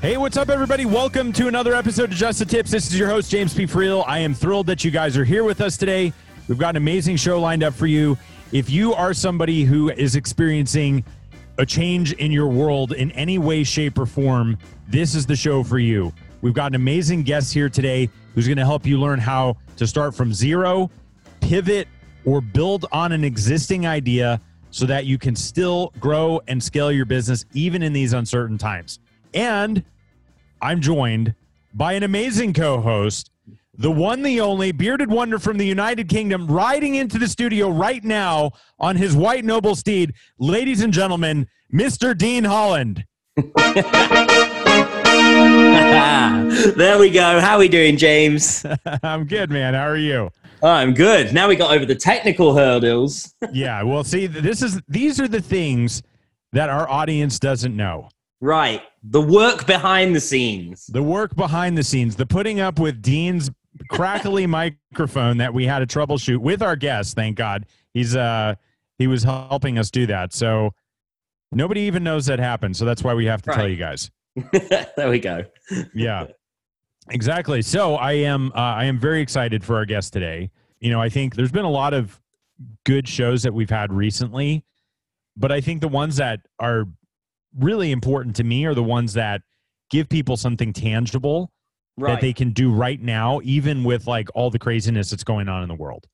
Hey, what's up, everybody? Welcome to another episode of Just the Tips. This is your host, James P. Friel. I am thrilled that you guys are here with us today. We've got an amazing show lined up for you. If you are somebody who is experiencing a change in your world in any way, shape, or form, this is the show for you. We've got an amazing guest here today who's going to help you learn how to start from zero, pivot, or build on an existing idea so that you can still grow and scale your business even in these uncertain times. And I'm joined by an amazing co host, the one, the only bearded wonder from the United Kingdom, riding into the studio right now on his white noble steed. Ladies and gentlemen, Mr. Dean Holland. there we go. How are we doing, James? I'm good, man. How are you? I'm good. Now we got over the technical hurdles. yeah, well, see, this is these are the things that our audience doesn't know. Right. The work behind the scenes. The work behind the scenes, the putting up with Dean's crackly microphone that we had to troubleshoot with our guest, thank God. He's uh he was helping us do that. So nobody even knows that happened. So that's why we have to Right. tell you guys. there we go. Yeah. Exactly. So I am uh, I am very excited for our guest today. You know, I think there's been a lot of good shows that we've had recently, but I think the ones that are really important to me are the ones that give people something tangible Right. that they can do right now, even with like all the craziness that's going on in the world.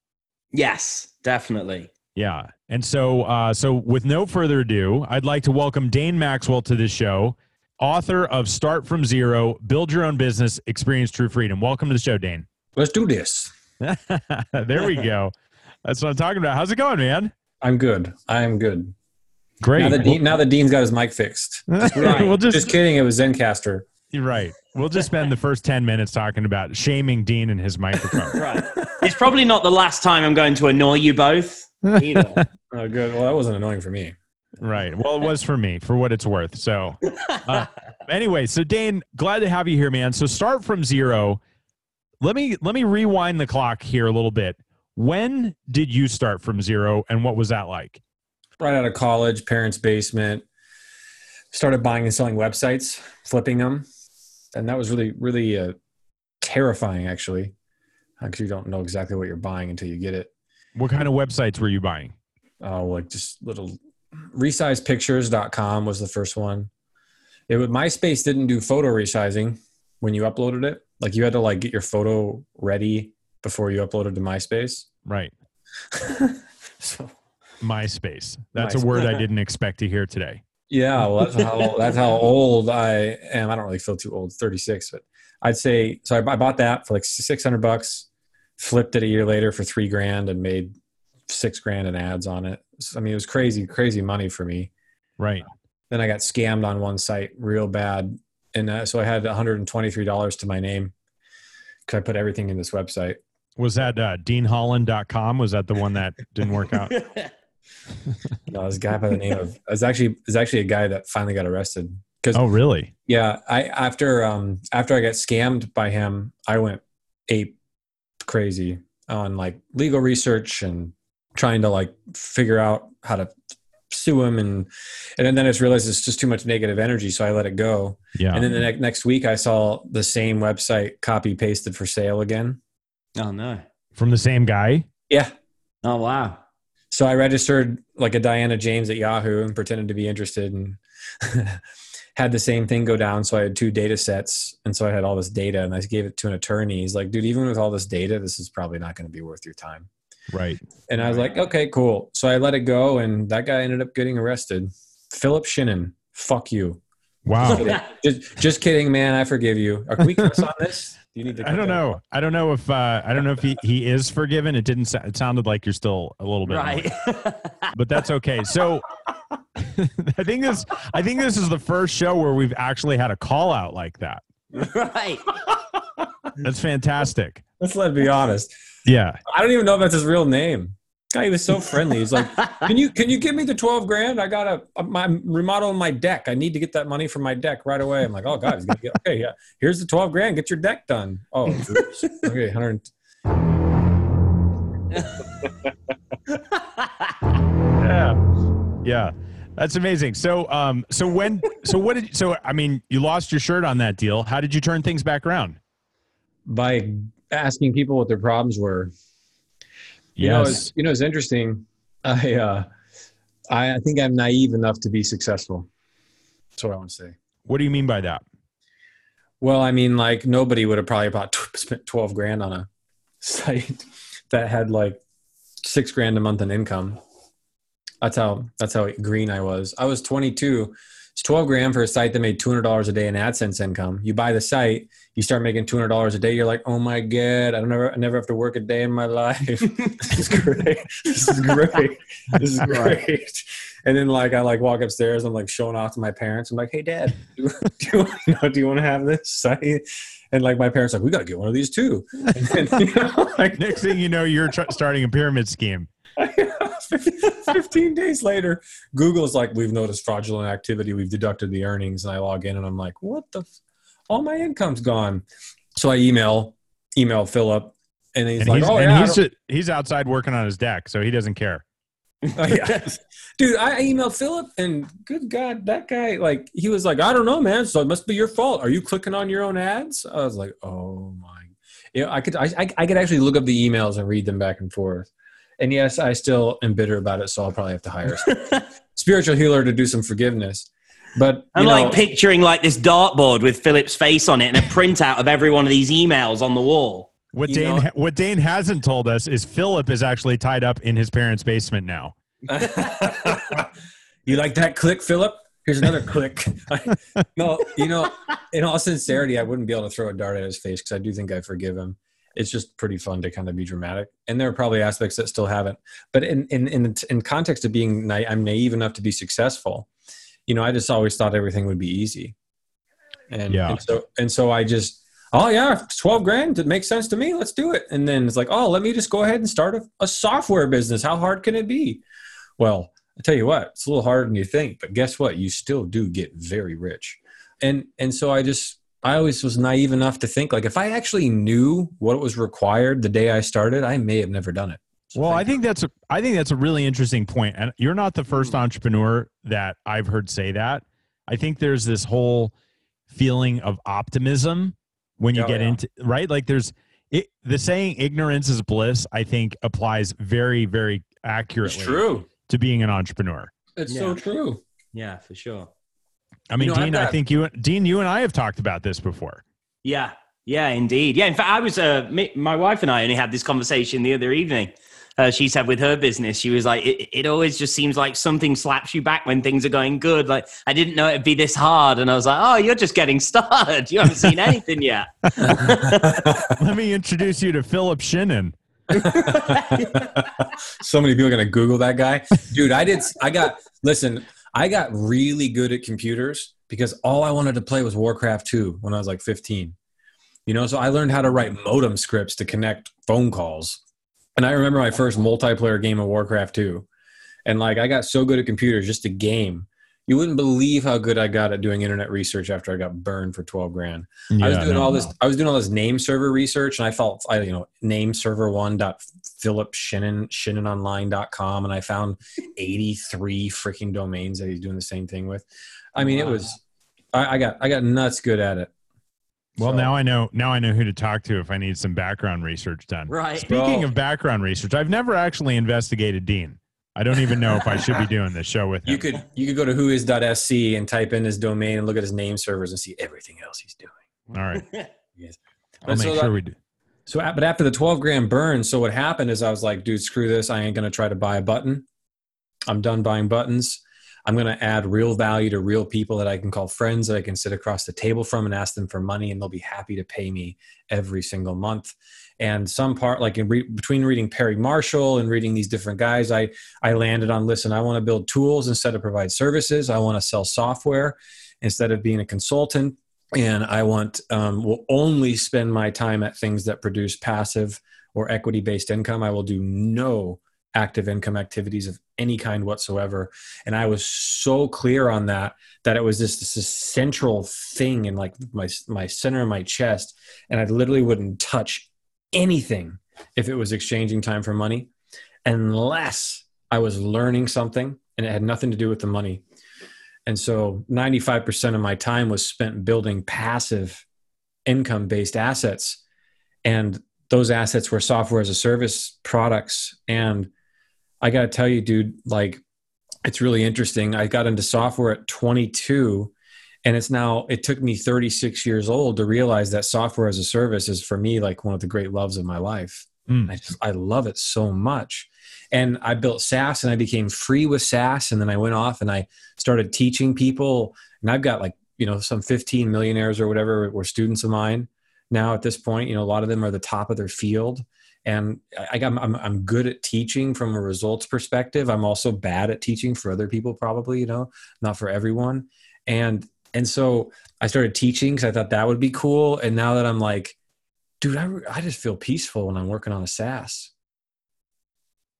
yes, definitely. Yeah. And so, uh, so with no further ado, I'd like to welcome Dane Maxwell to this show, author of Start from Zero, Build Your Own Business, Experience True Freedom. Welcome to the show, Dane. Let's do this. there we go. That's what I'm talking about. How's it going, man? I'm good. I'm good. Great. Now that, Dean, now that Dean's got his mic fixed. we'll just, Just kidding. It was Zencastr. you're right. We'll just spend the first 10 minutes talking about shaming Dean and his microphone. Right. it's probably not the last time I'm going to annoy you both either. Oh, good. Well, that wasn't annoying for me. Right. Well, it was for me, for what it's worth. So, uh, anyway, so Dane, glad to have you here, man. So, start from zero. Let me let me rewind the clock here a little bit. When did you start from zero, and what was that like? Right out of college, parents' basement. Started buying and selling websites, flipping them, and that was really, really uh, terrifying, actually, because you don't know exactly what you're buying until you get it. What kind of websites were you buying? Oh, like just little resizepictures.com was the first one. It would MySpace didn't do photo resizing when you uploaded it. Like you had to like get your photo ready before you uploaded to MySpace. Right. So MySpace. That's a word I didn't expect to hear today. yeah, well that's how that's how old I am. I don't really feel too old, 36, but I'd say so I, I bought that for like 600 bucks, flipped it a year later for 3 grand and made 6 grand in ads on it. So, I mean, it was crazy crazy money for me. Right. then I got scammed on one site real bad, and uh, so I had 123 dollars to my name because I put everything in this website. Was that uh, DeanHolland.com? Was that the one that didn't work out? No, this guy by the name of it's actually it's actually a guy that finally got arrested because Oh, really? yeah, I after um after I got scammed by him, I went ape crazy on like legal research and trying to like figure out how to sue him and and then I just realized it's just too much negative energy, so I let it go. Yeah. And then the ne- next week, I saw the same website copy pasted for sale again. oh no. From the same guy? Yeah. Oh wow. So I registered like a Diana James at Yahoo and pretended to be interested and had the same thing go down. So I had two data sets. And so I had all this data and I gave it to an attorney. He's like, dude, even with all this data, this is probably not going to be worth your time. Right. And I was like, okay, cool. So I let it go. And that guy ended up getting arrested. Philip Shinnon. Fuck you. Wow. just, just kidding, man. I forgive you. Are we curse on this? Do you need to? I don't know. off? I don't know if uh, I don't know if he, he is forgiven. It didn't. sa- It sounded like you're still a little bit, Right. but that's okay. So I think this. I think this is the first show where we've actually had a call out like that. right. That's fantastic. Let's let be honest. Yeah. I don't even know if that's his real name. Guy he was so friendly. He's like, "Can you can you give me the twelve grand? I got a I'm remodeling my deck. I need to get that money from my deck right away." I'm like, "Oh God, he's gonna get okay. Yeah, here's the twelve grand. Get your deck done." Oh, oops. okay, hundred. Yeah. Yeah. That's amazing. So, um, so when, so what did, so I mean, you lost your shirt on that deal. How did you turn things back around? By asking people what their problems were. You know, it's, you know, it's interesting. I, uh, I, I think I'm naive enough to be successful. That's what I want to say. What do you mean by that? Well, I mean, like nobody would have probably bought spent twelve grand on a site that had like six grand a month in income. That's how that's how green I was. I was 22. It's 12 grand for a site that made $200 a day in AdSense income. You buy the site, you start making $200 a day. You're like, oh my god, I don't ever, I never have to work a day in my life. this is great. This is great. This is great. And then like I like walk upstairs. I'm like showing off to my parents. I'm like, hey dad, do, do, you, know, do you want to have this site? And like my parents are like, we got to get one of these too. And then, you know, like Next thing you know, you're tr- starting a pyramid scheme. 15 days later, Google's like, we've noticed fraudulent activity. We've deducted the earnings. And I log in and I'm like, what the? F- All my income's gone. So I email, email Philip. And he's And like, he's, oh, and yeah. He's, he's outside working on his deck, so he doesn't care. Oh, yeah. Dude, I emailed Philip and good God, that guy, like, he was like, I don't know, man. So it must be your fault. Are you clicking on your own ads? I was like, oh my. Yeah, I could, I, I I could actually look up the emails and read them back and forth. And yes, I still am bitter about it. So I'll probably have to hire a spiritual healer to do some forgiveness. But, you I'm know, like picturing like this dartboard with Philip's face on it and a printout of every one of these emails on the wall. What Dane know- what Dane hasn't told us is Philip is actually tied up in his parents' basement now. you like that click, Philip? Here's another click. no, you know, in all sincerity, I wouldn't be able to throw a dart at his face because I do think I forgive him. It's just pretty fun to kind of be dramatic, and there are probably aspects that still haven't. But in in in, in context of being, na- I'm naive enough to be successful. You know, I just always thought everything would be easy, and, Yeah. and so and so I just, oh yeah, twelve grand, it makes sense to me. Let's do it. And then it's like, oh, let me just go ahead and start a, a software business. How hard can it be? Well, I tell you what, it's a little harder than you think, but guess what? You still do get very rich. And and so I just I always was naive enough to think like if I actually knew what was required the day I started, I may have never done it. So Well, I thank think that's a I think that's a really interesting point. And you're not the first Hmm. entrepreneur that I've heard say that. I think there's this whole feeling of optimism when you Oh, get yeah. into right like there's it, the saying ignorance is bliss I think applies very very accurately true. to being an entrepreneur. It's Yeah. so true. Yeah, for sure. I mean, know, I've Dean, I think you Dean you and I have talked about this before. Yeah, yeah, indeed. Yeah, in fact, I was uh, me, my wife and I only had this conversation the other evening. Uh, she's had with her business. She was like, it, "It always just seems like something slaps you back when things are going good. Like I didn't know it'd be this hard." And I was like, "Oh, you're just getting started. You haven't seen anything yet." Let me introduce you to Philip Shinnon. so many people are gonna Google that guy, dude. I did. I got. Listen, I got really good at computers because all I wanted to play was Warcraft 2 when I was like 15. You know, so I learned how to write modem scripts to connect phone calls. And I remember my first multiplayer game of Warcraft 2. And like I got so good at computers just a game. You wouldn't believe how good I got at doing internet research after I got burned for 12 grand. I was doing no. all this. I was doing all this name server research, and I felt I you know name server one dot Philip Shinnon ShinnonOnline.com, and I found eighty three freaking domains that he's doing the same thing with. I mean, it was. I, I got I got nuts good at it. Well, So- now I know. Now I know who to talk to if I need some background research done. Right. Speaking Bro. of background research, I've never actually investigated Dean. I don't even know if I should be doing this show with him. You could you could go to whois.sc and type in his domain and look at his name servers and see everything else he's doing. All right. Yes. I'll And make so sure that- we do. So, but after the 12 grand burn, so what happened is I was like, dude, screw this. I ain't going to try to buy a button. I'm done buying buttons. I'm going to add real value to real people that I can call friends that I can sit across the table from and ask them for money, and they'll be happy to pay me every single month. And some part, like in re- between reading Perry Marshall and reading these different guys, I I landed on listen. I want to build tools instead of provide services. I want to sell software instead of being a consultant. And I want um, will only spend my time at things that produce passive or equity based income. I will do no active income activities of any kind whatsoever. And i was so clear on that that it was just this central thing in like my my center of my chest. And i literally wouldn't touch anything if it was exchanging time for money unless i was learning something and it had nothing to do with the money. And so 95% of my time was spent building passive income based assets. And those assets were software as a service products and I got to tell you, dude, like it's really interesting. I got into software at 22 and it's now it took me 36 years old to realize that software as a service is for me like one of the great loves of my life. Mm. I just I love it so much. And I built SaaS and I became free with SaaS and then I went off and I started teaching people and I've got like, you know, some 15 millionaires or whatever were students of mine now at this point, you know, a lot of them are the top of their field and I, am I'm, I'm good at teaching from a results perspective. I'm also bad at teaching for other people, probably, you know, not for everyone. And and so I started teaching because I thought that would be cool. And now that I'm like, dude, I, I just feel peaceful when I'm working on a SaaS.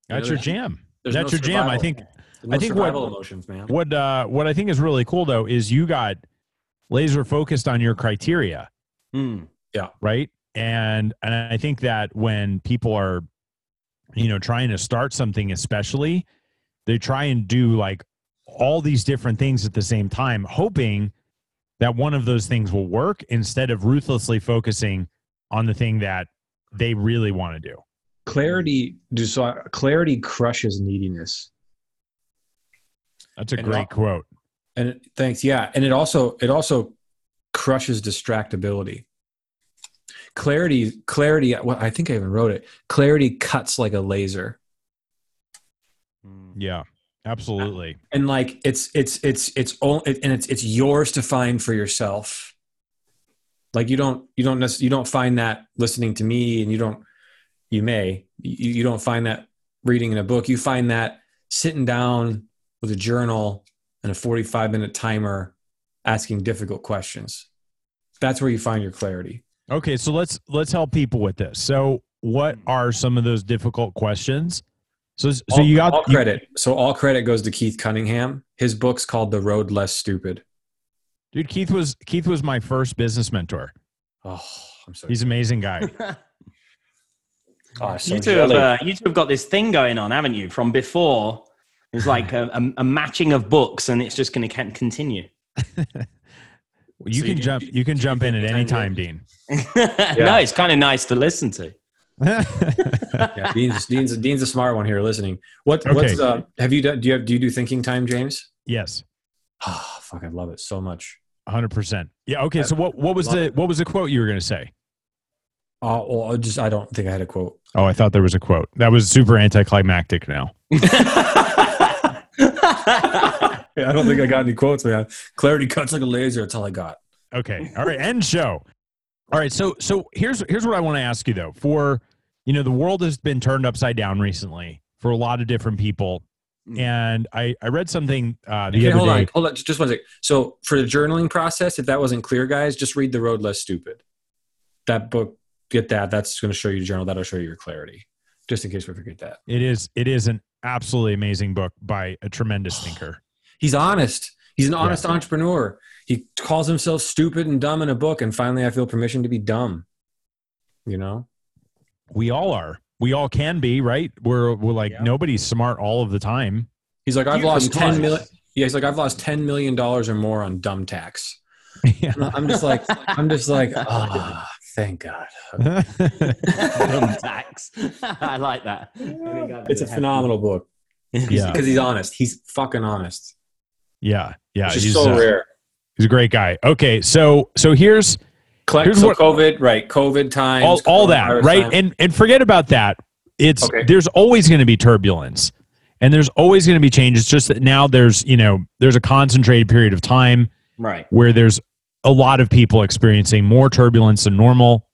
That's your jam. That's no your survival. jam. I think. No I think what emotions, man. What uh, what I think is really cool though is you got laser focused on your criteria. Mm, yeah. Right and and i think that when people are you know trying to start something especially they try and do like all these different things at the same time hoping that one of those things will work instead of ruthlessly focusing on the thing that they really want to do. Clarity so clarity crushes neediness. That's a and great quote. and it, thanks yeah. And it also it also crushes distractibility clarity clarity well, i think i even wrote it. Clarity cuts like a laser. Mm. yeah absolutely. And like it's it's it's it's all and it's it's yours to find for yourself. Like you don't you don't necessarily you don't find that listening to me and you don't you may you, you don't find that reading in a book. You find that sitting down with a journal and a 45 minute timer asking difficult questions. That's where you find your clarity Okay, so let's let's help people with this. So, what are some of those difficult questions? So, so all, you got all credit. You, so all credit goes to Keith Cunningham. His book's called The Road Less Stupid. Dude, Keith was Keith was my first business mentor. Oh, I'm so. He's an amazing guy. oh, so you two have uh, you two have got this thing going on, haven't you? From before, it's like a, a, a matching of books, and it's just going to continue. you so can you, jump. You can jump in at any time, Dean. no, it's kind of nice to listen to. yeah, Dean's, Dean's, Dean's a smart one here listening. What, okay. what's, uh, have you done, do you have, do you do thinking time, James? Yes. Oh, fuck. I love it so much. hundred percent. Yeah. Okay. So what, what was the, it. what was the quote you were going to say? Uh, well, I just, I don't think I had a quote. Oh, I thought there was a quote. That was super anticlimactic now. Yeah, I don't think I got any quotes, man. Clarity cuts like a laser. That's all I got. Okay. All right. End show. All right, so so here's here's what I want to ask you though. For you know, the world has been turned upside down recently for a lot of different people. Mm. And I, I read something uh, the okay, other hold day. On, hold on, just one second. So for the journaling process, if that wasn't clear, guys, just read The Road Less Stupid. That book, get that. That's going to show you journal. That'll show you your clarity. Just in case we forget that. It is. It is an absolutely amazing book by a tremendous thinker. He's honest. He's an honest yeah. entrepreneur. He calls himself stupid and dumb in a book and finally i feel permission to be dumb you know? We all are. We all can be right? We're we're like yeah. nobody's smart all of the time. He's like i've lost 10 million yeah he's like i've lost 10 million dollars or more on dumb tax. Yeah. i'm just like i'm just like oh thank god. Dumb tax. I like that. It's a phenomenal book. Yeah. Because he's honest. He's fucking honest yeah yeah he's so uh, rare He's a great guy. Okay, so so here's here's so what, COVID, right? COVID times, all, all that, right? Time. And and forget about that. It's okay. there's always going to be turbulence, and there's always going to be change. It's just that now there's you know there's a concentrated period of time Right. where there's a lot of people experiencing more turbulence than normal.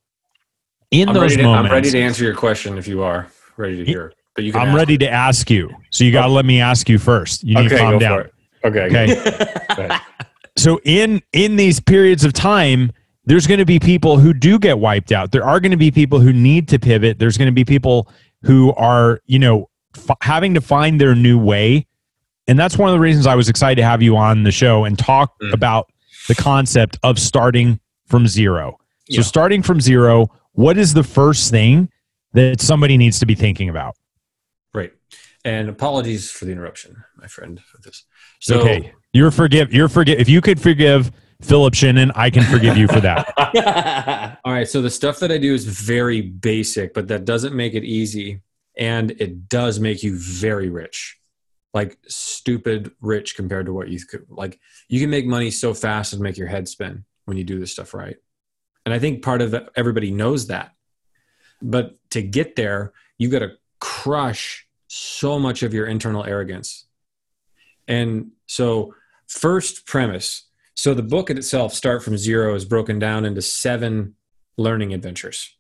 In I'm those ready, to, moments, I'm ready to answer your question if you are ready to hear. But you can I'm ask. ready to ask you. So you got to let me ask you first. You need Okay, to calm go down. Okay. Okay. So in in these periods of time there's going to be people who do get wiped out there are going to be people who need to pivot there's going to be people who are you know f- having to find their new way and that's one of the reasons i was excited to have you on the show and talk Mm. about the concept of starting from zero so Yeah. starting from zero what is the first thing that somebody needs to be thinking about Right. And apologies for the interruption, my friend, for this. So, okay you're forgive you're forgive if you could forgive philip shinnon i can forgive you for that all right. So the stuff that I do is very basic, but that doesn't make it easy. And it does make you very rich, like stupid rich compared to what you could. Like you can make money so fast and make your head spin when you do this stuff right. And I think part of that, everybody knows that. But to get there, you got to crush so much of your internal arrogance. And so, first premise so the book in itself, Start from Zero, is broken down into seven learning adventures.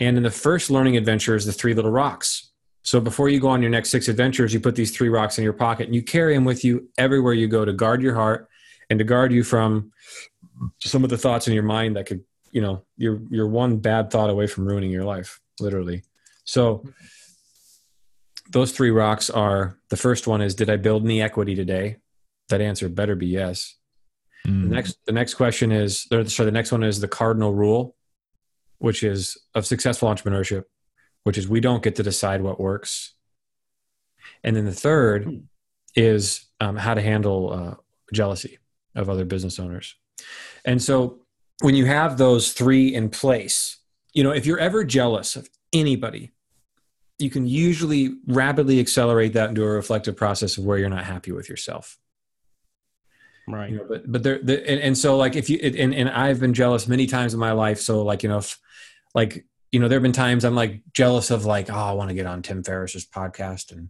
And in the first learning adventure is the three little rocks. So before you go on your next six adventures, you put these three rocks in your pocket and you carry them with you everywhere you go to guard your heart and to guard you from some of the thoughts in your mind that could, you know, you're you're one bad thought away from ruining your life, literally. So those three rocks are the first one is did I build any equity today? That answer better be yes. Mm. The next, the next question is, or sorry, the next one is the cardinal rule, which is of successful entrepreneurship, which is we don't get to decide what works. And then the third is um, how to handle uh, jealousy of other business owners. And so when you have those three in place, you know, if you're ever jealous of anybody, you can usually rapidly accelerate that into a reflective process of where you're not happy with yourself Right. you know, but but there, the, and, and so like if you and, and I've been jealous many times in my life. So like you know, if, like you know, there have been times I'm like jealous of like, oh, I want to get on Tim Ferriss's podcast, and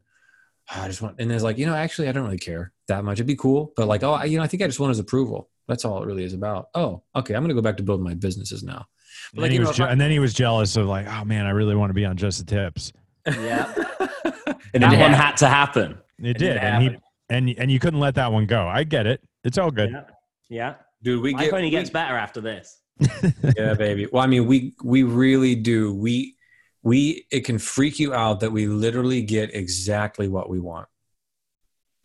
oh, I just want, and there's like, you know, actually, I don't really care that much. It'd be cool, but like, oh, I, you know, I think I just want his approval. That's all it really is about. Oh, okay, I'm gonna go back to building my businesses now. And, Like, then he know, was je- I- and then he was jealous of like, oh man, I really want to be on Just the Tips. Yeah. and that then one yeah, had to happen. It it did, and happened. he and and you couldn't let that one go. I get it. It's all good. Yeah. Yeah. dude, we Life get only we- gets better after this. yeah baby well i mean we we really do we we it can freak you out that we literally get exactly what we want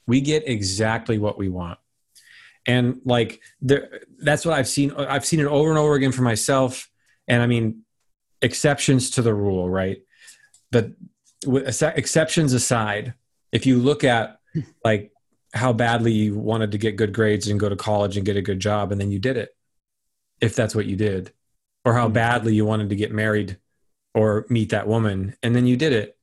we get exactly what we want and like there that's what i've seen i've seen it over and over again for myself and i mean exceptions to the rule right but exceptions aside if you look at like how badly you wanted to get good grades and go to college and get a good job and then you did it if that's what you did or how badly you wanted to get married or meet that woman and then you did it.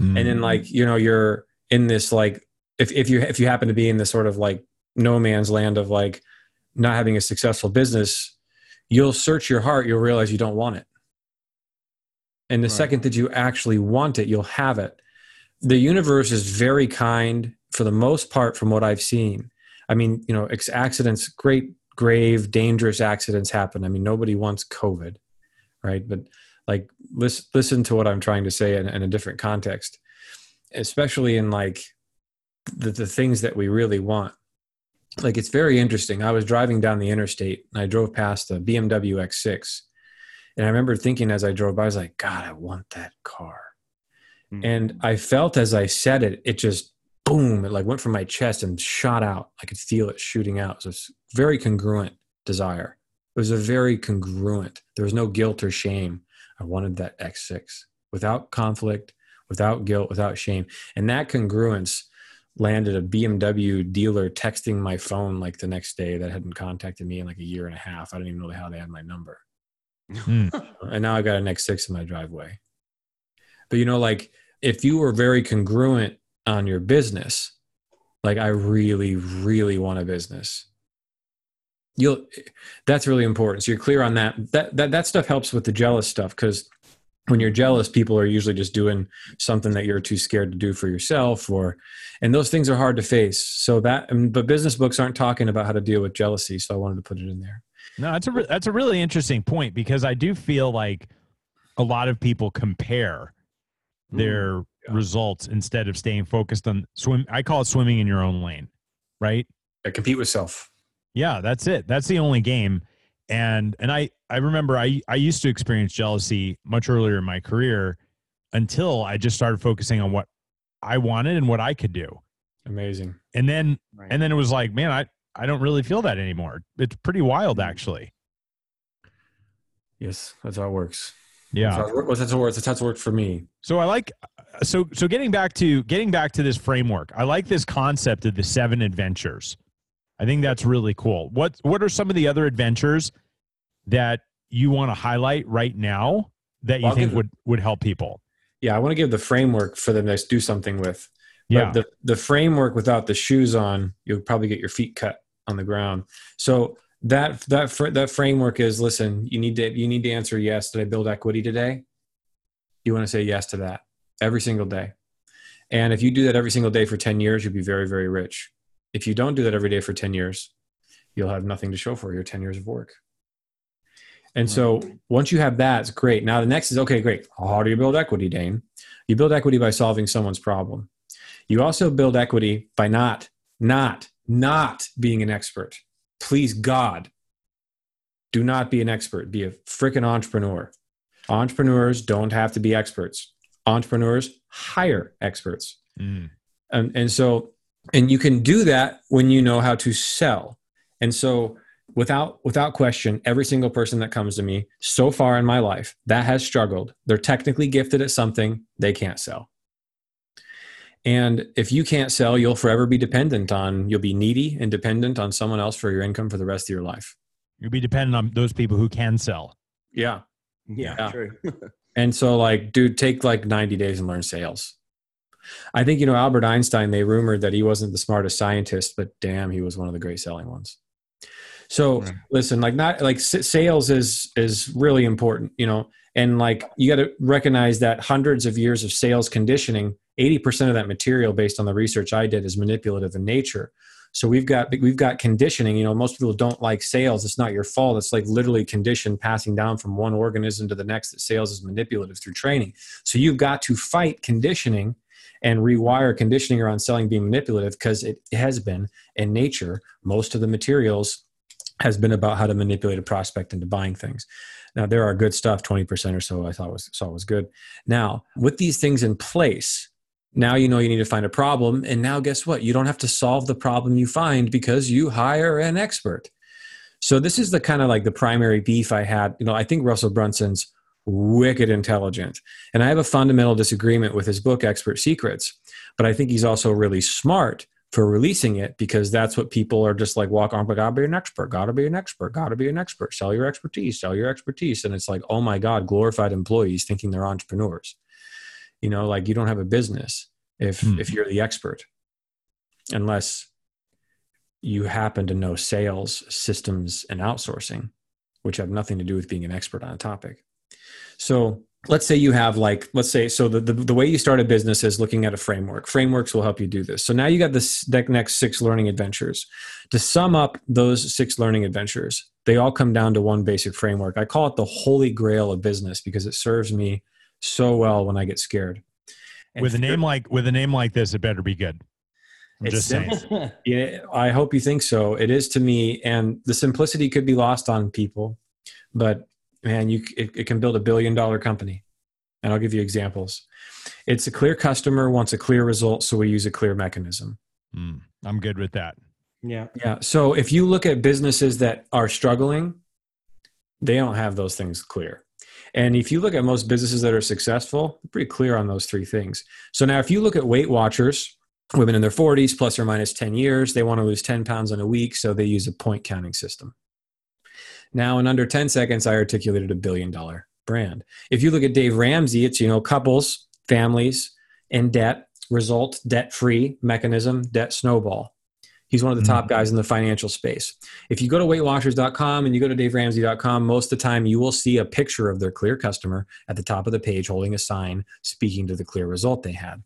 Mm. and then like you know you're in this like if, if you if you happen to be in this sort of like no man's land of like not having a successful business you'll search your heart you'll realize you don't want it and the Right. second that you actually want it you'll have it. The universe is very kind for the most part from what i've seen. I mean you know ex- accidents great grave dangerous accidents happen. I mean nobody wants covid right? But like listen, listen to what i'm trying to say in, in a different context especially in like the, the things that we really want. Like it's very interesting. I was driving down the interstate and i drove past a bmw x6 and i remember thinking as i drove by i was like god i want that car. Mm-hmm. And i felt as i said it it just boom it like went from my chest and shot out. I could feel it shooting out. So it's very congruent desire. It was a very congruent there was no guilt or shame. I wanted that x6 without conflict without guilt without shame. And that congruence landed a bmw dealer texting my phone like the next day that hadn't contacted me in like a year and a half. I don't even know how they had my number Hmm. and now I've got an X6 in my driveway. But you know, like if you were very congruent on your business, like I really, really want a business. You'll that's really important. So you're clear on that. That that that stuff helps with the jealous stuff because when you're jealous people are usually just doing something that you're too scared to do for yourself or and those things are hard to face so that but business books aren't talking about how to deal with jealousy so i wanted to put it in there No, that's a re- that's a really interesting point because I do feel like a lot of people compare mm. their yeah. results instead of staying focused on swim. I call it swimming in your own lane, right? I compete with self Yeah, that's it. That's the only game. And and I I remember I I used to experience jealousy much earlier in my career until I just started focusing on what I wanted and what I could do. amazing And then Right. and then it was like, man, I I don't really feel that anymore. It's pretty wild mm. actually. yes that's how it works Yeah. that's how it, works. that's how it works that's how it's worked for me So I like so so getting back to getting back to this framework. I like this concept of the seven adventures. I think that's really cool. What what are some of the other adventures that you want to highlight right now that you Well, think give- would would help people? yeah i want to give the framework for them to do something with but Yeah. the, the framework without the shoes on you'll probably get your feet cut on the ground so that that fr- that framework is listen you need to you need to answer yes did i build equity today you want to say yes to that every single day and if you do that every single day for 10 years you'll be very very rich if you don't do that every day for 10 years you'll have nothing to show for your 10 years of work and so once you have that, it's great. Now the next is okay, great. How do you build equity, Dane? You build equity by solving someone's problem. You also build equity by not, not, not being an expert. Please God, do not be an expert. Be a freaking entrepreneur. Entrepreneurs don't have to be experts. Entrepreneurs hire experts. Mm. And, and so, and you can do that when you know how to sell. And so, without without question, every single person that comes to me so far in my life that has struggled, they're technically gifted at something they can't sell. And if you can't sell, you'll forever be dependent on, you'll be needy and dependent on someone else for your income for the rest of your life. You'll be dependent on those people who can sell. Yeah. Yeah, Yeah. true. And so, like, dude, take like 90 days and learn sales. I think, you know, Albert Einstein, they rumored that he wasn't the smartest scientist, but damn, he was one of the great selling ones. So Right. listen, like not like sales is, is really important, you know, and like you got to recognize that hundreds of years of sales conditioning, 80% of that material based on the research I did is manipulative in nature. So we've got we've got conditioning. You know, most people don't like sales. It's not your fault. It's like literally conditioned passing down from one organism to the next. That sales is manipulative through training. So you've got to fight conditioning and rewire conditioning around selling being manipulative because it has been in nature. Most of the materials has been about how to manipulate a prospect into buying things. Now there are good stuff, twenty percent or so. I thought was saw was good. Now with these things in place, now you know you need to find a problem and now guess what? You don't have to solve the problem you find because you hire an expert. So this is the kind of like the primary beef i had. You know i think russell brunson's wicked intelligent and i have a fundamental disagreement with his book expert secrets but i think he's also really smart for releasing it because that's what people are just like walk on but gotta be an expert gotta be an expert gotta be an expert. Sell your expertise sell your expertise. And it's like oh my god glorified employees thinking they're entrepreneurs you know like you don't have a business if Hmm. if you're the expert unless you happen to know sales systems and outsourcing which have nothing to do with being an expert on a topic. So let's say you have like let's say so the, the, the way you start a business is looking at a framework. Frameworks will help you do this. So now you got this the next six learning adventures. To sum up those six learning adventures they all come down to one basic framework. I call it the holy grail of business because it serves me so well when i get scared And with a name like with a name like this, it better be good. I'm It's just saying. simple. Yeah, I hope you think so. It is to me, and the simplicity could be lost on people, but man, you it, it can build a billion dollar company. And I'll give you examples. It's a clear customer wants a clear result, so we use a clear mechanism. Mm, I'm good with that. yeah. Yeah. So if you look at businesses that are struggling, they don't have those things clear. And if you look at most businesses that are successful, pretty clear on those three things. So now if you look at Weight Watchers, women in their 40s plus or minus 10 years, they want to lose 10 pounds in a week, so they use a point counting system. Now in under 10 seconds, I articulated a billion dollar brand. If you look at Dave Ramsey, it's you know couples, families, and debt, result debt free mechanism, debt snowball He's one of the Mm-hmm. top guys in the financial space. If you go to weightwatchers.com and you go to daveramsey.com, most of the time you will see a picture of their clear customer at the top of the page holding a sign speaking to the clear result they had.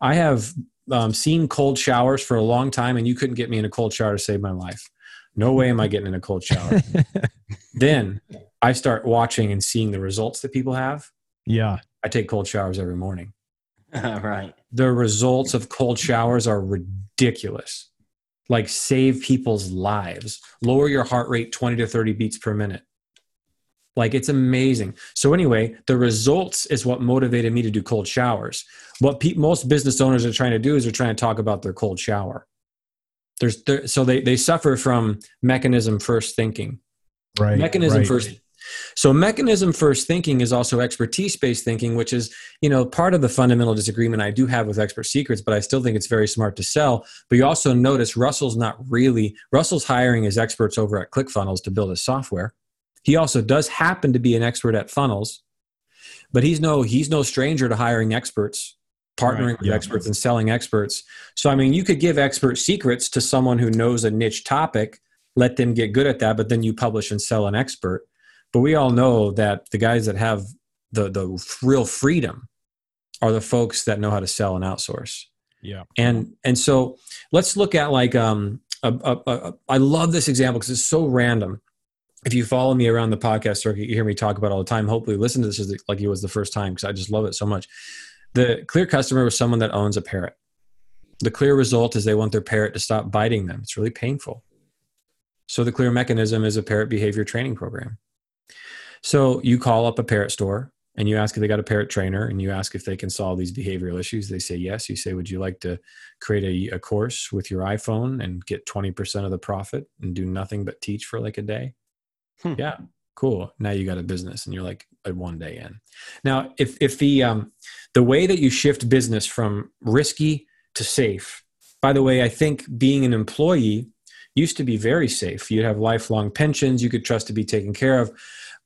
I have um, seen cold showers for a long time, and you couldn't get me in a cold shower to save my life. No way am I getting in a cold shower. then I start watching and seeing the results that people have. Yeah. I take cold showers every morning. right. The results of cold showers are ridiculous. Like save people's lives, lower your heart rate 20 to 30 beats per minute. Like it's amazing. So anyway, the results is what motivated me to do cold showers. What pe- most business owners are trying to do is they're trying to talk about their cold shower. There's there, so they they suffer from mechanism first thinking Right. mechanism right. first so mechanism first thinking is also expertise based thinking which is you know part of the fundamental disagreement i do have with expert secrets but i still think it's very smart to sell. But you also notice russell's not really russell's hiring his experts over at clickfunnels to build his software. He also does happen to be an expert at funnels but he's no he's no stranger to hiring experts partnering Right, with yeah. experts and selling experts. So i mean you could give expert secrets to someone who knows a niche topic let them get good at that but then you publish and sell an expert but we all know that the guys that have the the real freedom are the folks that know how to sell and outsource. Yeah. and and so let's look at like um a, a, a, I love this example because it's so random. If you follow me around the podcast circuit you hear me talk about it all the time hopefully listen to this as like it was the first time because i just love it so much. The clear customer was someone that owns a parrot. The clear result is they want their parrot to stop biting them. It's really painful. So the clear mechanism is a parrot behavior training program so you call up a parrot store and you ask if they got a parrot trainer and you ask if they can solve these behavioral issues. They say yes. You say, Would you like to create a, a course with your iPhone and get 20% of the profit and do nothing but teach for like a day? Hmm. Yeah, cool. Now you got a business and you're like at one day in. Now, if, if the, um, the way that you shift business from risky to safe, by the way, I think being an employee used to be very safe. You'd have lifelong pensions, you could trust to be taken care of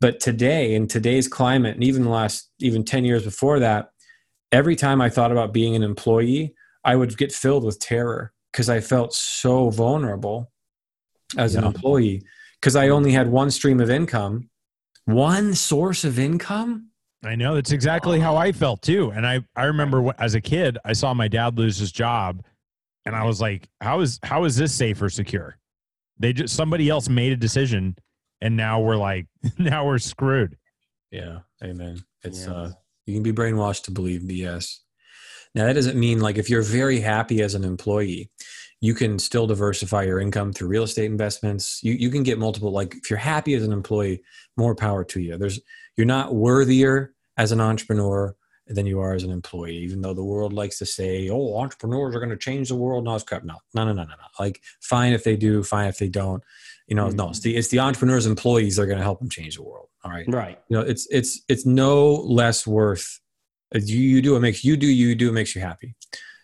but today in today's climate and even the last even 10 years before that every time i thought about being an employee i would get filled with terror because i felt so vulnerable as an employee because i only had one stream of income one source of income I know that's exactly how I felt too. And I, I remember as a kid, I saw my dad lose his job, and I was like, "How is how is this safe or secure?" They just somebody else made a decision, and now we're like, now we're screwed. yeah. Amen. It's Yeah. uh you can be brainwashed to believe bs now that doesn't mean like if you're very happy as an employee you can still diversify your income through real estate investments. You, you can get multiple like if you're happy as an employee more power to you. There's you're not worthier as an entrepreneur than you are as an employee even though the world likes to say oh entrepreneurs are going to change the world. No it's crap no. No no no no no. Like fine if they do fine if they don't. You know no it's the it's the entrepreneurs employees that are going to help them change the world all right? Right. you know it's it's it's no less worth you, you do what makes you do you do what makes you happy.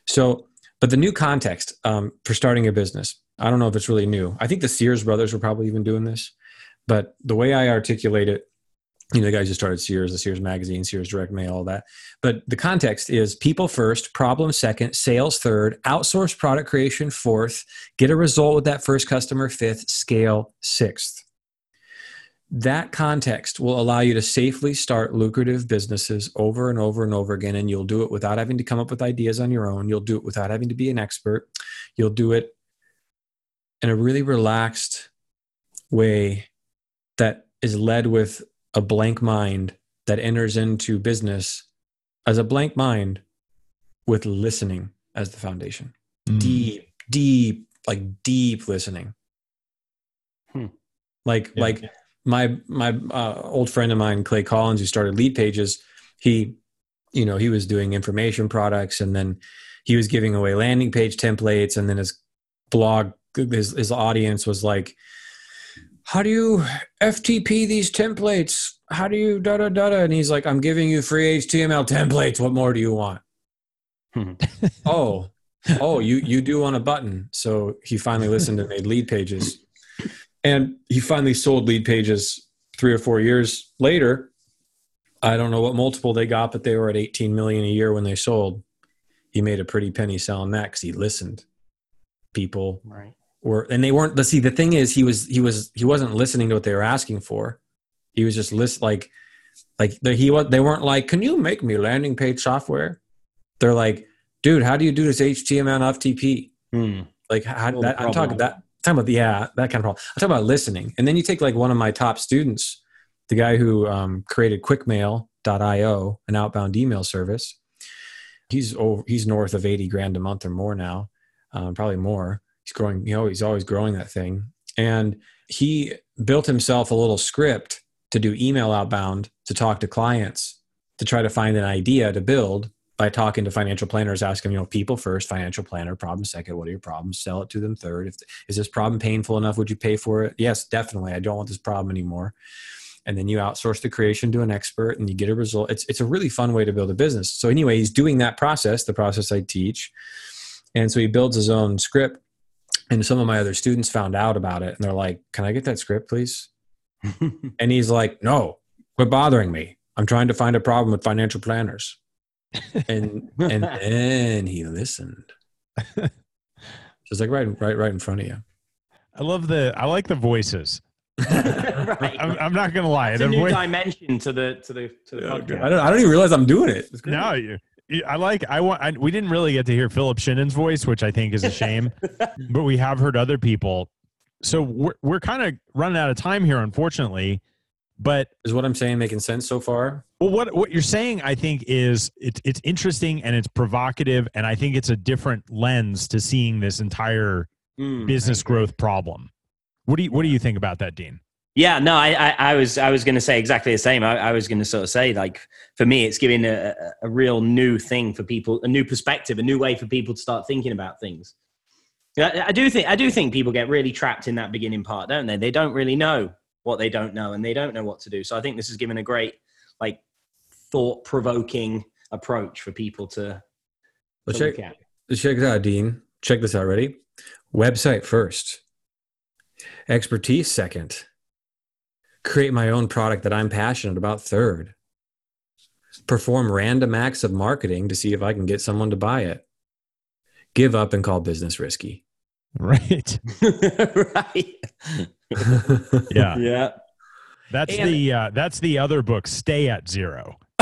So but the new context um, for starting a business i don't know if it's really new. I think the sears brothers were probably even doing this but the way i articulate it you know the guys who started sears the sears magazine sears direct mail all that. But the context is people first problem second sales third outsource product creation fourth get a result with that first customer fifth scale sixth. That context will allow you to safely start lucrative businesses over and over and over again and you'll do it without having to come up with ideas on your own. You'll do it without having to be an expert. You'll do it in a really relaxed way that is led with a blank mind that enters into business as a blank mind with listening as the foundation Mm. deep deep like deep listening Hmm. like Yeah. like my my uh, old friend of mine clay collins who started lead pages he you know he was doing information products and then he was giving away landing page templates and then his blog his, his audience was like how do you ftp these templates? How do you da da da da? And he's like i'm giving you free html templates. What more do you want? Hmm. Oh oh you you do want a button. So he finally listened and made lead pages. And he finally sold lead pages three or four years later. I don't know what multiple they got but they were at 18 million a year when they sold. He made a pretty penny selling that because he listened people. Right. Were and they weren't let's see the thing is he was he was he wasn't listening to what they were asking for. He was just list like like the, he was they weren't like can you make me landing page software? They're like dude how do you do this html ftp Hmm. like how, that, i'm talking that talking about yeah that kind of problem. I'm talking about listening. And then you take like one of my top students the guy who um, created quickmail.io an outbound email service. He's over he's north of 80 grand a month or more now um, probably more he's growing you know he's always growing that thing. And he built himself a little script to do email outbound to talk to clients to try to find an idea to build by talking to financial planners asking you know people first financial planner problem second what are your problems? Sell it to them third. If is this problem painful enough? Would you pay for it? Yes definitely. I don't want this problem anymore. And then you outsource the creation to an expert and you get a result. It's, it's a really fun way to build a business. So anyway he's doing that process the process i teach. And so he builds his own script and some of my other students found out about it and they're like can i get that script please and he's like no quit bothering me i'm trying to find a problem with financial planners and and then he listened just like right right right in front of you I love the. I like the voices. right. I'm, I'm not gonna lie. It's The a new voice, dimension to the to the to the podcast. I don't, I don't even realize i'm doing it It's great. no, you, you- I like. I want. I, we didn't really get to hear Philip Shinnon's voice, which I think is a shame. but we have heard other people. So we're we're kind of running out of time here, unfortunately. But is what i'm saying making sense so far Well, what what you're saying, I think, is it's it's interesting and it's provocative, and I think it's a different lens to seeing this entire Mm, business growth problem. What do you what do you think about that, Dean? Yeah, no, I, I, I was, I was going to say exactly the same. I, I was going to sort of say, like, for me, it's giving a, a, real new thing for people, a new perspective, a new way for people to start thinking about things. I, I do think, I do think people get really trapped in that beginning part, don't they? They don't really know what they don't know, and they don't know what to do. So I think this is given a great, like, thought-provoking approach for people to, to check, look at. check this out dean check this out ready website first expertise second create my own product that i'm passionate about third perform random acts of marketing to see if i can get someone to buy it give up and call business risky Right. right. Yeah. Yeah. That's And- the uh, that's the other book. Stay at zero.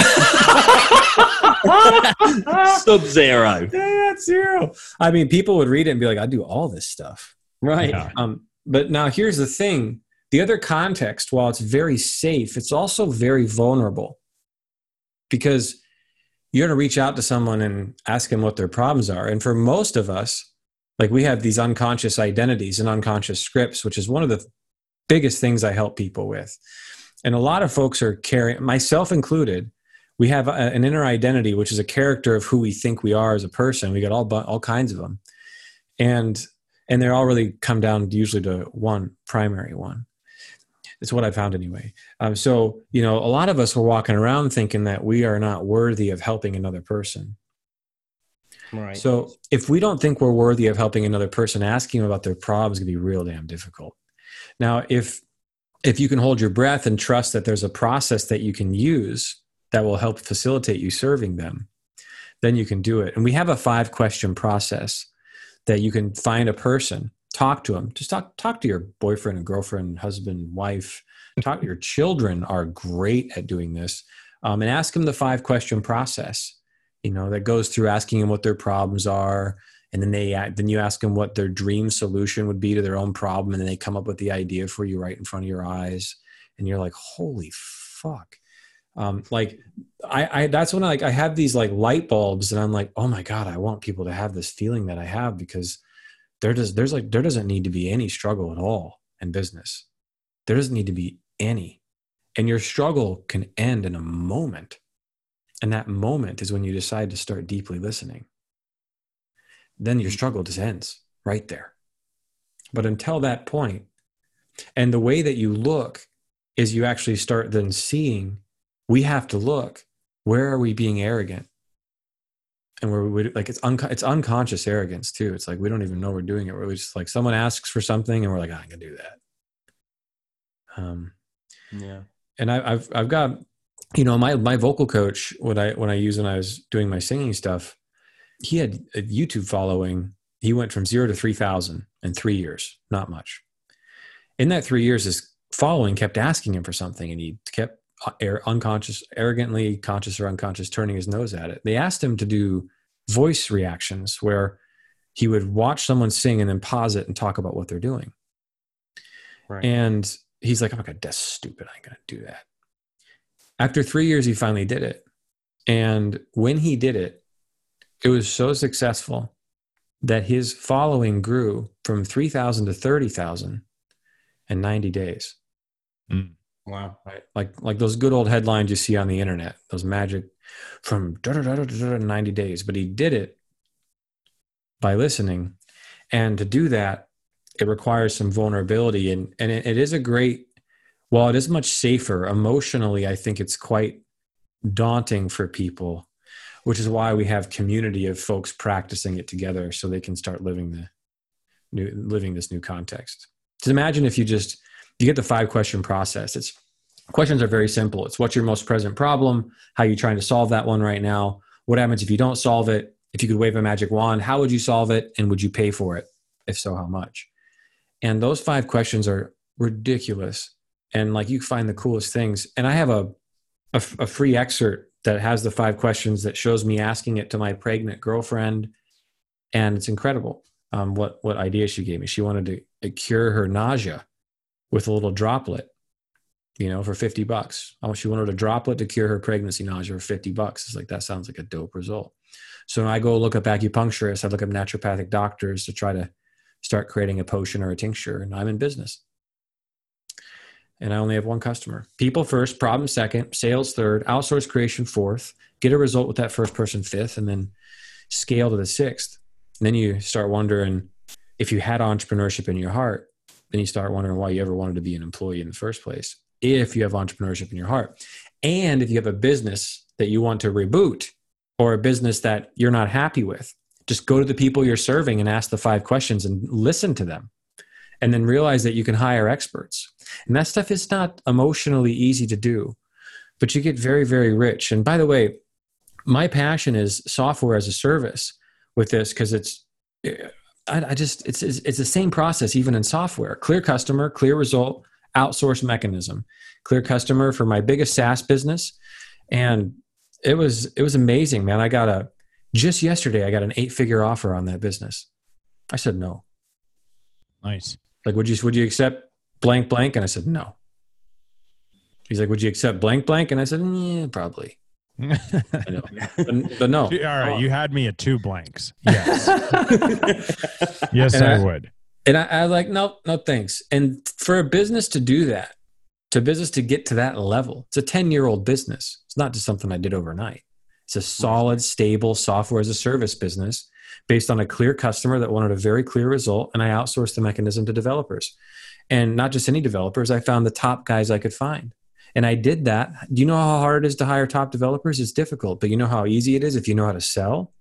Sub zero. Yeah, it's zero. I mean, people would read it and be like, I do all this stuff. Right. Yeah. Um, but now here's the thing the other context, while it's very safe, it's also very vulnerable because you're going to reach out to someone and ask them what their problems are. And for most of us, like we have these unconscious identities and unconscious scripts, which is one of the biggest things I help people with. And a lot of folks are carrying, myself included, we have a, an inner identity, which is a character of who we think we are as a person. We got all all kinds of them, and and they're all really come down usually to one primary one. It's what I found anyway. Um, so you know, a lot of us are walking around thinking that we are not worthy of helping another person. Right. So if we don't think we're worthy of helping another person, asking them about their problems can be real damn difficult. Now, if if you can hold your breath and trust that there's a process that you can use that will help facilitate you serving them, then you can do it. And we have a five question process that you can find a person, talk to them, just talk talk to your boyfriend and girlfriend, husband, wife, talk your children are great at doing this, um, and ask them the five question process you know that goes through asking them what their problems are and then they then you ask them what their dream solution would be to their own problem and then they come up with the idea for you right in front of your eyes and you're like holy fuck. Um, like I, I that's when I like I have these like light bulbs and I'm like oh my god I want people to have this feeling that I have because there does there's like there doesn't need to be any struggle at all in business. There doesn't need to be any. And your struggle can end in a moment. And that moment is when you decide to start deeply listening. Then your mm-hmm. struggle just ends right there. But until that point, and the way that you look is you actually start then seeing we have to look where are we being arrogant and where we like it's unco- it's unconscious arrogance too it's like we don't even know we're doing it we're just like someone asks for something and we're like "Ah, i can do that um yeah. and I, I've I've got you know my my vocal coach when I when I use when I was doing my singing stuff, he had a YouTube following. he went from zero to 3,000 in three years, not much. In that three years, his following kept asking him for something and he kept unconscious, arrogantly conscious or unconscious, turning his nose at it. They asked him to do voice reactions where he would watch someone sing and then pause it and talk about what they're doing. Right. And he's like, oh my God, that's stupid. I ain't going to do that. After three years, he finally did it. And when he did it, it was so successful that his following grew from 3,000 to 30,000 in 90 days. Mm. Wow. Right. Like, like those good old headlines you see on the internet, those magic from 90 days. But he did it by listening. And to do that, it requires some vulnerability. And, and it, it is a great, while it is much safer emotionally, I think it's quite daunting for people which is why we have community of folks practicing it together so they can start living the new living this new context just imagine if you just you get the five question process. It's questions are very simple. It's what's your most present problem? How are you trying to solve that one right now? What happens if you don't solve it? If you could wave a magic wand how would you solve it? And would you pay for it? If so how much? And those five questions are ridiculous. And like you find the coolest things. And i have a a, a free excerpt that has the five questions that shows me asking it to my pregnant girlfriend. And it's incredible um, what what idea she gave me. She wanted to uh, cure her nausea with a little droplet you know for 50 bucks. Oh she wanted a droplet to cure her pregnancy nausea for 50 bucks. It's like that sounds like a dope result. So i go look up acupuncturists. I look up naturopathic doctors to try to start creating a potion or a tincture and i'm in business. And I only have one customer. People first, problem second, sales third, outsource creation fourth, get a result with that first person fifth, and then scale to the sixth. And then you start wondering if you had entrepreneurship in your heart, then you start wondering why you ever wanted to be an employee in the first place. If you have entrepreneurship in your heart, and if you have a business that you want to reboot or a business that you're not happy with, just go to the people you're serving and ask the five questions and listen to them and then realize that you can hire experts. And that stuff is not emotionally easy to do, but you get very, very rich. And by the way, my passion is software as a service with this because it's, I, I just, it's, it's, it's the same process even in software clear customer, clear result, outsource mechanism, clear customer for my biggest SaaS business. And it was, it was amazing, man. I got a, just yesterday, I got an eight figure offer on that business. I said no. Nice like, would you would you accept blank blank? And I said no. He's like, would you accept blank blank? And I said, yeah, probably. But, but, no. All right, oh. you had me at two blanks. Yes, yes, I, I, would. And I, I was like, no, no, thanks. And for a business to do that, to business to get to that level, it's a ten year old business. It's not just something I did overnight. It's a solid, stable software as a service business based on a clear customer that wanted a very clear result, and I outsourced the mechanism to developers. And not just any developers, I found the top guys I could find. And I did that. Do you know how hard it is to hire top developers? It's difficult, but you know how easy it is if you know how to sell?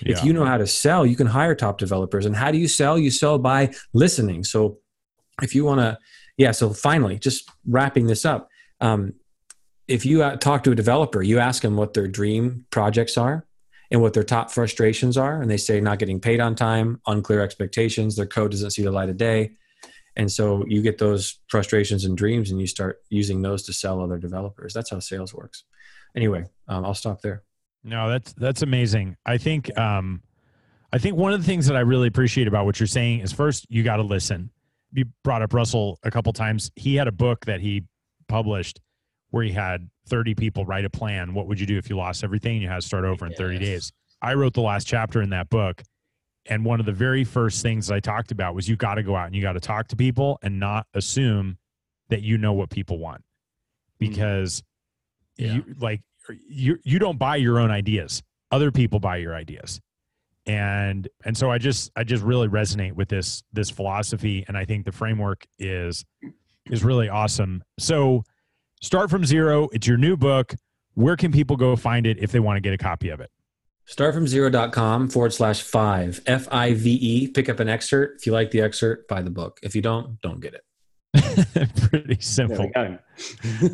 Yeah. If you know how to sell, you can hire top developers. And how do you sell? You sell by listening. So if you want to, yeah, so finally, just wrapping this up. Um, if you uh, talk to a developer, you ask them what their dream projects are, and what their top frustrations are. And they say not getting paid on time, unclear expectations, their code doesn't see the light of day. And so you get those frustrations and dreams and you start using those to sell other developers. That's how sales works. Anyway, um, I'll stop there. No, that's that's amazing. I think um, I think one of the things that I really appreciate about what you're saying is first you got to listen. You brought up Russell a couple times. He had a book that he published where he had 30 people write a plan. What would you do if you lost everything and you had to start over in 30 days? I wrote the last chapter in that book. And one of the very first things I talked about was you got to go out and you got to talk to people and not assume that you know what people want mm-hmm. because yeah. you like you you don't buy your own ideas. Other people buy your ideas. And and so I just I just really resonate with this this philosophy and I think the framework is is really awesome. So Start from zero. It's your new book. Where can people go find it if they want to get a copy of it? Startfromzero.com forward slash five, F I V E. Pick up an excerpt. If you like the excerpt, buy the book. If you don't, don't get it. Pretty simple.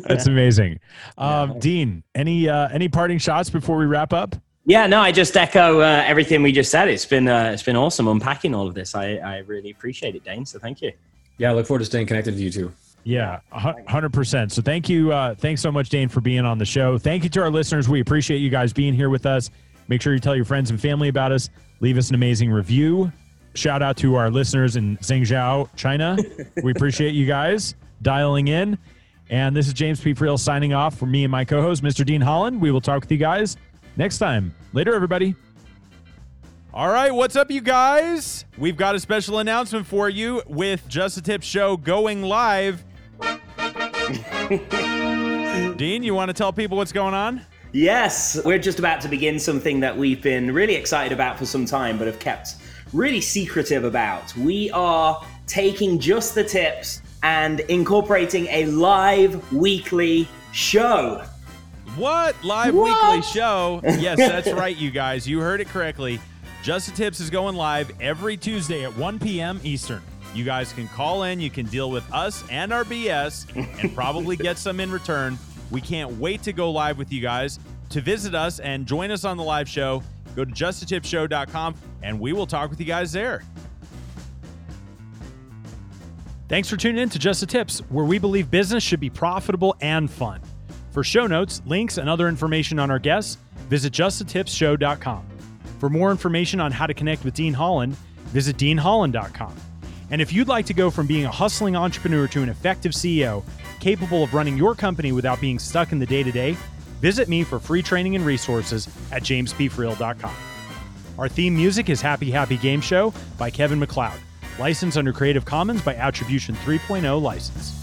That's amazing. Um, yeah. Dean, any uh, any parting shots before we wrap up? Yeah, no, I just echo uh, everything we just said. It's been uh, it's been awesome unpacking all of this. I, I really appreciate it, Dane. So thank you. Yeah, I look forward to staying connected to you too. Yeah, hundred percent. So thank you, uh, thanks so much, Dane, for being on the show. Thank you to our listeners. We appreciate you guys being here with us. Make sure you tell your friends and family about us. Leave us an amazing review. Shout out to our listeners in Zhengzhou, China. we appreciate you guys dialing in. And this is James P. Friel signing off for me and my co-host, Mr. Dean Holland. We will talk with you guys next time. Later, everybody. All right, what's up, you guys? We've got a special announcement for you with Just a Tip Show going live. Dean, you want to tell people what's going on? Yes, we're just about to begin something that we've been really excited about for some time, but have kept really secretive about. We are taking just the tips and incorporating a live weekly show. What? Live What? weekly show? Yes, that's right, you guys. You heard it correctly. Just the Tips is going live every Tuesday at 1 p.m. Eastern. You guys can call in, you can deal with us and our BS, and probably get some in return. We can't wait to go live with you guys. To visit us and join us on the live show, go to justatipshow.com and we will talk with you guys there. Thanks for tuning in to Just the Tips, where we believe business should be profitable and fun. For show notes, links, and other information on our guests, visit justthetipsshow.com. For more information on how to connect with Dean Holland, visit deanholland.com. And if you'd like to go from being a hustling entrepreneur to an effective CEO, capable of running your company without being stuck in the day to day, visit me for free training and resources at jamespfriel.com. Our theme music is Happy Happy Game Show by Kevin MacLeod, licensed under Creative Commons by Attribution 3.0 license.